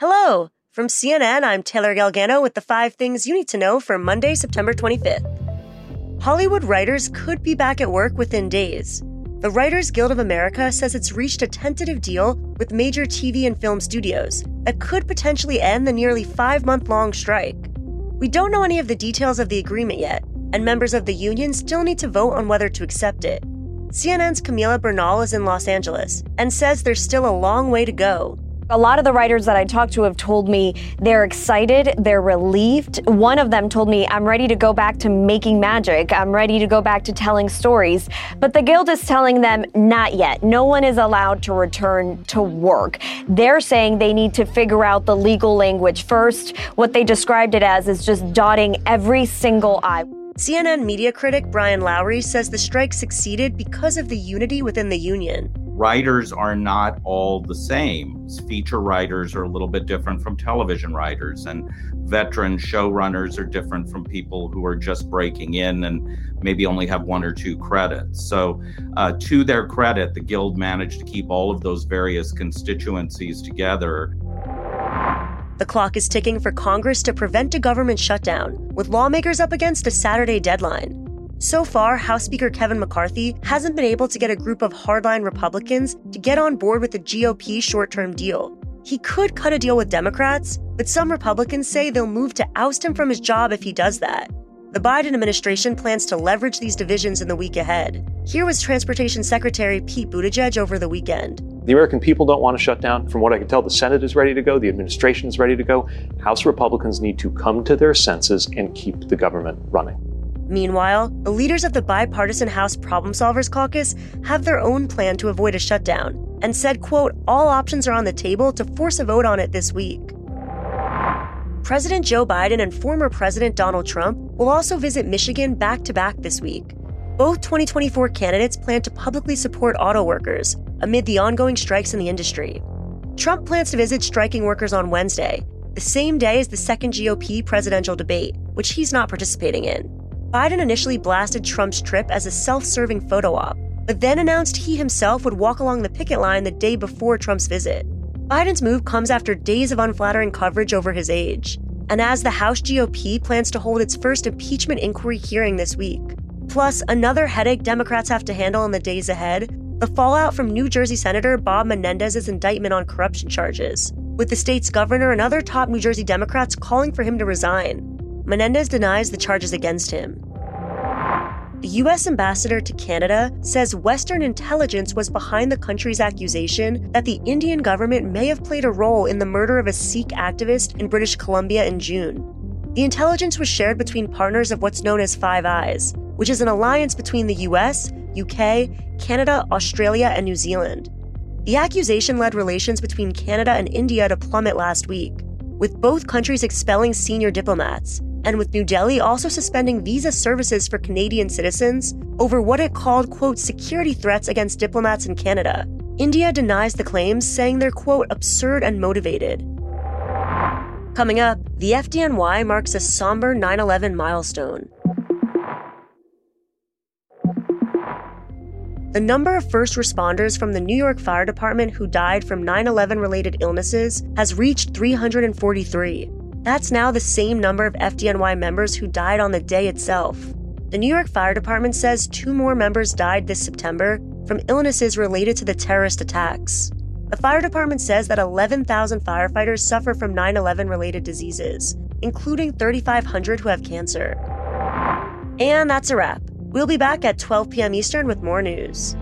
Hello! From CNN, I'm Taylor Galgano with the five things you need to know for Monday, September 25th. Hollywood writers could be back at work within days. The Writers Guild of America says it's reached a tentative deal with major TV and film studios that could potentially end the nearly five month long strike. We don't know any of the details of the agreement yet, and members of the union still need to vote on whether to accept it. CNN's Camila Bernal is in Los Angeles and says there's still a long way to go. A lot of the writers that I talked to have told me they're excited, they're relieved. One of them told me, I'm ready to go back to making magic, I'm ready to go back to telling stories. But the Guild is telling them, not yet. No one is allowed to return to work. They're saying they need to figure out the legal language first. What they described it as is just dotting every single I. CNN media critic Brian Lowry says the strike succeeded because of the unity within the union writers are not all the same. Feature writers are a little bit different from television writers, and veteran showrunners are different from people who are just breaking in and maybe only have one or two credits. So, uh, to their credit, the Guild managed to keep all of those various constituencies together. The clock is ticking for Congress to prevent a government shutdown, with lawmakers up against a Saturday deadline. So far, House Speaker Kevin McCarthy hasn't been able to get a group of hardline Republicans to get on board with the GOP short term deal. He could cut a deal with Democrats, but some Republicans say they'll move to oust him from his job if he does that. The Biden administration plans to leverage these divisions in the week ahead. Here was Transportation Secretary Pete Buttigieg over the weekend. The American people don't want to shut down. From what I can tell, the Senate is ready to go, the administration is ready to go. House Republicans need to come to their senses and keep the government running. Meanwhile, the leaders of the bipartisan House Problem Solvers Caucus have their own plan to avoid a shutdown and said, quote, all options are on the table to force a vote on it this week. President Joe Biden and former President Donald Trump will also visit Michigan back to back this week. Both 2024 candidates plan to publicly support auto workers amid the ongoing strikes in the industry. Trump plans to visit striking workers on Wednesday, the same day as the second GOP presidential debate, which he's not participating in. Biden initially blasted Trump's trip as a self serving photo op, but then announced he himself would walk along the picket line the day before Trump's visit. Biden's move comes after days of unflattering coverage over his age, and as the House GOP plans to hold its first impeachment inquiry hearing this week. Plus, another headache Democrats have to handle in the days ahead the fallout from New Jersey Senator Bob Menendez's indictment on corruption charges, with the state's governor and other top New Jersey Democrats calling for him to resign. Menendez denies the charges against him. The U.S. ambassador to Canada says Western intelligence was behind the country's accusation that the Indian government may have played a role in the murder of a Sikh activist in British Columbia in June. The intelligence was shared between partners of what's known as Five Eyes, which is an alliance between the US, UK, Canada, Australia, and New Zealand. The accusation led relations between Canada and India to plummet last week, with both countries expelling senior diplomats and with New Delhi also suspending visa services for Canadian citizens over what it called, quote, security threats against diplomats in Canada. India denies the claims, saying they're, quote, absurd and motivated. Coming up, the FDNY marks a somber 9 11 milestone. The number of first responders from the New York Fire Department who died from 9 11 related illnesses has reached 343. That's now the same number of FDNY members who died on the day itself. The New York Fire Department says two more members died this September from illnesses related to the terrorist attacks. The fire department says that 11,000 firefighters suffer from 9 11 related diseases, including 3,500 who have cancer. And that's a wrap. We'll be back at 12 p.m. Eastern with more news.